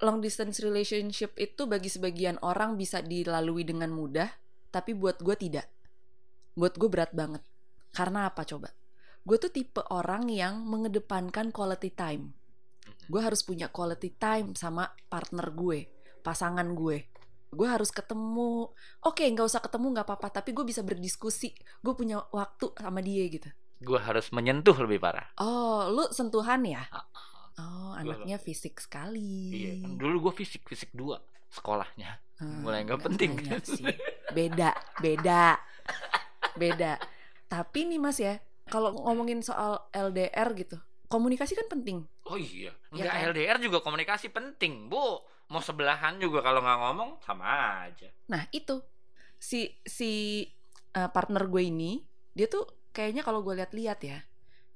long distance relationship itu bagi sebagian orang bisa dilalui dengan mudah, tapi buat gue tidak. Buat gue berat banget. Karena apa coba? Gue tuh tipe orang yang mengedepankan quality time. Gue harus punya quality time sama partner gue, pasangan gue. Gue harus ketemu. Oke, nggak usah ketemu nggak apa-apa, tapi gue bisa berdiskusi. Gue punya waktu sama dia gitu. Gue harus menyentuh lebih parah. Oh, lu sentuhan ya? Ah, Oh, anaknya fisik sekali. Iya, dulu gue fisik fisik dua sekolahnya. Hmm, mulai nggak penting. banyak sih. Beda, beda, beda. Tapi nih Mas ya, kalau ngomongin soal LDR gitu, komunikasi kan penting. Oh iya, Ya nggak kan? LDR juga komunikasi penting, Bu. Mau sebelahan juga kalau nggak ngomong sama aja. Nah itu si si uh, partner gue ini, dia tuh kayaknya kalau gue lihat-lihat ya,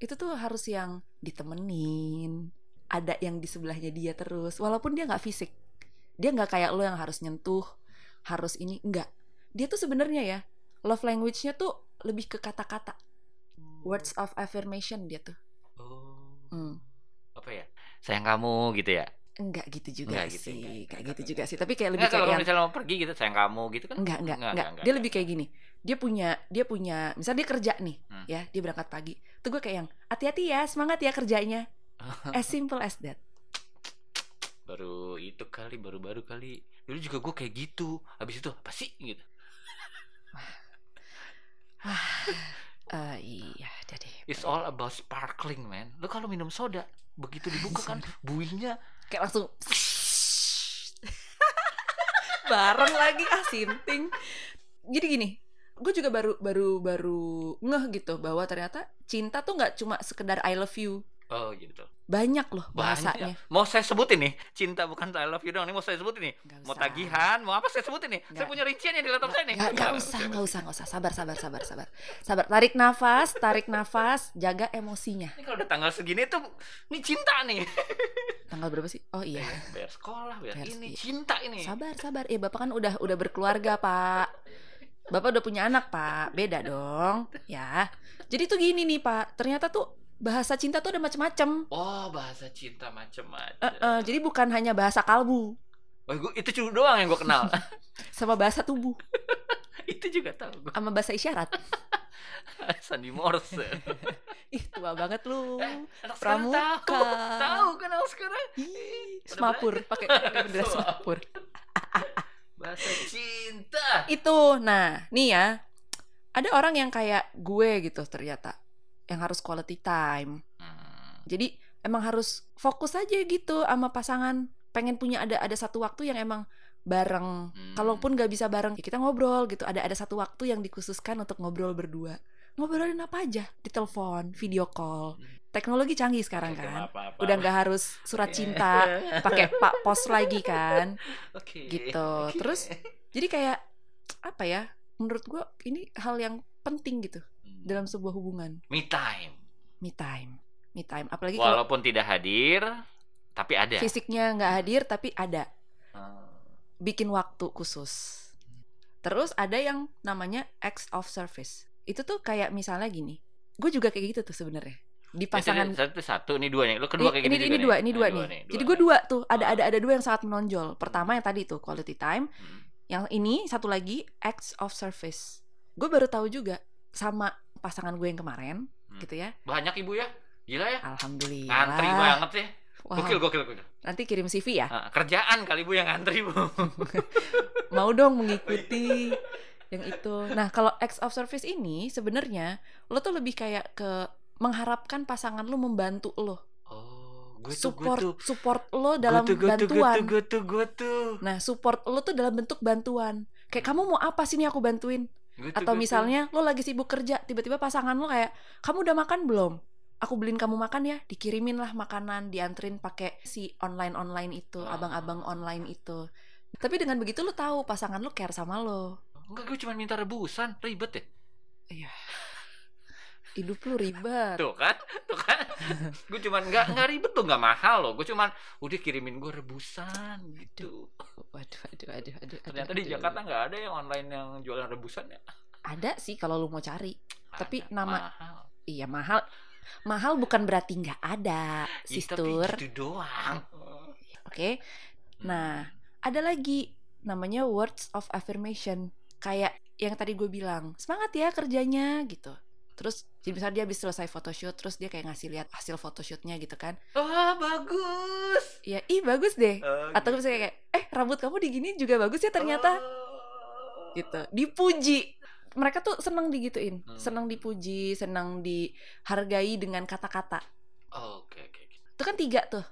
itu tuh harus yang ditemenin, ada yang di sebelahnya dia terus, walaupun dia nggak fisik, dia nggak kayak lo yang harus nyentuh, harus ini enggak. Dia tuh sebenarnya ya, love language-nya tuh lebih ke kata-kata, words of affirmation dia tuh. Oh. Hmm. Apa ya? Sayang kamu gitu ya? Enggak gitu juga Enggak gitu, sih, enggak. kayak gitu juga sih. Tapi kayak lebih Enggak kalau kayak yang misalnya mau pergi gitu sayang kamu gitu kan? enggak, enggak, Enggak, enggak. enggak, Dia enggak, lebih kayak gini. Dia punya, dia punya, misalnya dia kerja nih, Hmm. ya, dia berangkat pagi. Tuh gue kayak yang hati-hati ya, semangat ya kerjanya. As simple as that. baru itu kali, baru-baru kali. Dulu juga gue kayak gitu. Habis itu apa sih gitu? Eh iya, deh. It's all about sparkling, man. Lu kalau minum soda, begitu dibuka kan buihnya Kayak langsung bareng lagi ah sinting. Jadi gini, gue juga baru baru baru ngeh gitu bahwa ternyata cinta tuh nggak cuma sekedar I love you. Oh gitu. Banyak loh Banyak. bahasanya. Mau saya sebutin nih, cinta bukan I love you doang. Ini mau saya sebutin nih. Mau usah. tagihan, mau apa saya sebutin nih? Saya Nggak. punya rinciannya di laptop saya nih. Nggak, nggak usah, nggak usah, nggak usah. Sabar, sabar, sabar, sabar. Sabar, tarik nafas, tarik nafas, jaga emosinya. Ini kalau udah tanggal segini tuh, ini cinta nih. Tanggal berapa sih? Oh iya. Bayar sekolah, bayar Bayar ini, iya. cinta ini. Sabar, sabar. Ya Bapak kan udah udah berkeluarga, Pak. Bapak udah punya anak, Pak. Beda dong, ya. Jadi tuh gini nih, Pak. Ternyata tuh bahasa cinta tuh ada macam-macam. Oh, bahasa cinta macem-macem. Eh, eh, jadi bukan hanya bahasa kalbu, Oh, gua, itu cuma doang yang gue kenal. sama bahasa tubuh, itu juga tahu gue. sama bahasa isyarat. Sandi Morse. Ih, tua banget lu. Anak sekarang Pramuka. tahu, tahu kan anak sekarang. Ih, semapur, pakai pakai bendera semapur. Bahasa cinta. Itu, nah, nih ya. Ada orang yang kayak gue gitu ternyata, yang harus quality time. Hmm. Jadi emang harus fokus aja gitu sama pasangan. Pengen punya ada ada satu waktu yang emang bareng. Hmm. Kalaupun nggak bisa bareng, ya kita ngobrol gitu. Ada ada satu waktu yang dikhususkan untuk ngobrol berdua. Ngobrolin apa aja? Di telepon, video call. Teknologi canggih sekarang Oke, kan. apa-apa. Udah nggak harus surat cinta, pakai pak pos lagi kan. Oke. Gitu. Oke. Terus jadi kayak apa ya? Menurut gue ini hal yang penting gitu Hmm. Dalam sebuah hubungan. me time. Me time, me time. Apalagi kalau Walaupun tidak hadir, tapi ada. fisiknya nggak hadir tapi ada Hmm. bikin waktu khusus. Terus ada yang namanya acts of service. Itu tuh kayak misalnya gini. Gue juga kayak gitu tuh sebenarnya. Di pasangan Jadi, satu, satu, ini dua nih. Lu kedua kayak ini, gitu ini juga dua, nih? ini dua nih. Jadi gue dua tuh, ada ada ada dua yang sangat menonjol. Pertama yang tadi tuh quality time, Hmm. yang ini satu lagi acts of service. Gue baru tahu juga sama pasangan gue yang kemarin, Hmm. gitu ya. Banyak ibu ya? Gila ya? Alhamdulillah. Ngantri banget ya. Wow. Gokil, gokil, gokil. Nanti kirim CV ya. Ah, kerjaan kali bu yang ngantri bu. Mau dong mengikuti yang itu. Nah, kalau acts of service ini sebenarnya lo tuh lebih kayak ke mengharapkan pasangan lo membantu lo. Oh, gue tuh, support gue tuh. support lo dalam gue tuh, gue tuh, gue bantuan. tuh, gue tuh, gue tuh. Nah, support lo tuh dalam bentuk bantuan. Kayak kamu mau apa sih nih aku bantuin? Gue tuh, Atau gue tuh. misalnya lo lagi sibuk kerja, tiba-tiba pasangan lo kayak, "Kamu udah makan belum?" Aku beliin kamu makan ya, dikirimin lah makanan, dianterin pakai si online-online itu, abang-abang online itu. Tapi dengan begitu lo tahu pasangan lo care sama lo. Enggak, gue cuma minta rebusan. Ribet ya? Iya. Hidup lu ribet. Tuh kan? Tuh kan? gue cuma nggak nggak ribet tuh, nggak mahal loh. Gue cuman udah kirimin gue rebusan gitu. Waduh, waduh, waduh, waduh. Ternyata aduh, di aduh. Jakarta nggak ada yang online yang jualan rebusan ya. ada sih kalau lu mau cari. Tapi Ada, nama- mahal. Iya mahal. Mahal bukan berarti nggak ada, tapi sistur. gitu doang. Oke. Nah, ada lagi namanya words of affirmation. Kayak yang tadi gue bilang, semangat ya kerjanya gitu. Terus jadi misalnya dia habis selesai photoshoot, terus dia kayak ngasih lihat hasil photoshootnya gitu kan. oh bagus Ya, ih bagus deh. Oh, Atau gitu. misalnya kayak, eh rambut kamu digini juga bagus ya ternyata. Oh. Gitu. Dipuji. Mereka tuh senang digituin. Hmm. Senang dipuji, senang dihargai dengan kata-kata. Oh, oke oke oke. Itu kan tiga tuh.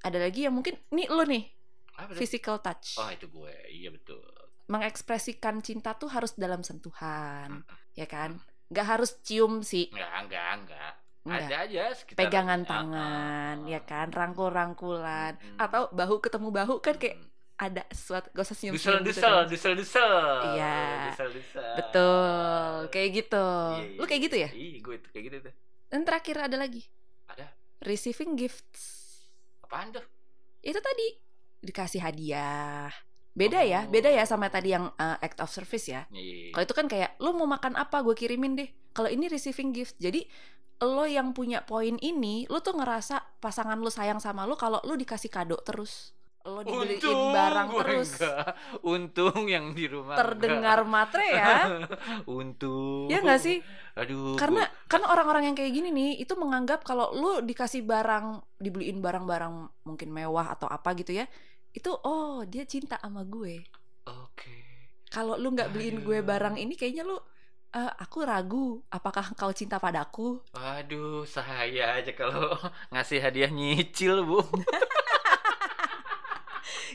Ada lagi yang mungkin, nih lo nih, Apa physical touch. oh itu gue iya betul mengekspresikan cinta tuh harus dalam Hmm. sentuhan, ya kan? Nggak harus cium sih, enggak enggak enggak Nggak. ada aja sekitar pegangan Ah, tangan, ah. ya kan? Rangkul-rangkulan, Mm-mm. atau bahu ketemu bahu kan kayak Mm. ada sesuatu gak usah dusel cium-cium gitu dusel kan. dusel Iya. dusel dusel Betul, kayak gitu. Iya, Lu kayak gitu ya? iya gue itu kayak gitu tuh Dan terakhir ada lagi, ada receiving gifts. apaan tuh Itu tadi dikasih hadiah. Beda ya, Oh. beda ya sama tadi yang uh, act of service ya. Iya, iya, iya. Kalau itu kan kayak lo mau makan apa gue kirimin deh. Kalau ini receiving gift. Jadi lo yang punya poin ini, lo tuh ngerasa pasangan lo sayang sama lo kalau lo dikasih kado terus. Lo dibeliin Untung barang gue terus. enggak. Untung yang di rumah Terdengar matre ya. enggak. Untung. Ya nggak sih? Aduh. Karena gua- kan orang-orang yang kayak gini nih itu menganggap kalau lo dikasih barang, dibeliin barang-barang mungkin mewah atau apa gitu ya. Itu oh, dia cinta sama gue. Oke. Kalau lu nggak beliin gue barang ini kayaknya lu "Eh, aku ragu apakah kau cinta padaku Waduh, saya aja kalau ngasih hadiah nyicil, Bu.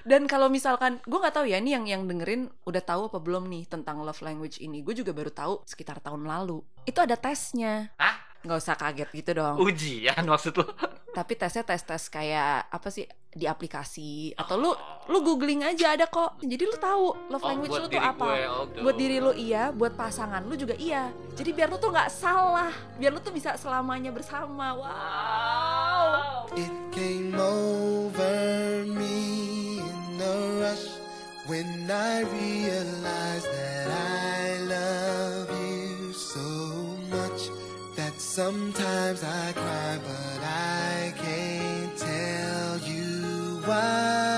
Dan kalau misalkan gue nggak tahu ya ini yang yang dengerin udah tahu apa belum nih tentang love language ini. Gue juga baru tahu sekitar tahun lalu. Itu ada tesnya. Hah? Nggak usah kaget gitu dong. Ujian maksud lu? Tapi tesnya tes tes kayak apa sih di aplikasi atau lu Oh. lu googling aja ada kok. Jadi lu tahu love Oh, language lu tuh apa. gue, oh. Buat diri lu iya, buat pasangan lu juga iya. Jadi biar lu tuh nggak salah, biar lu tuh bisa selamanya bersama. Wow. It came over me in a rush when I realized that I love you so much that sometimes I cry, but you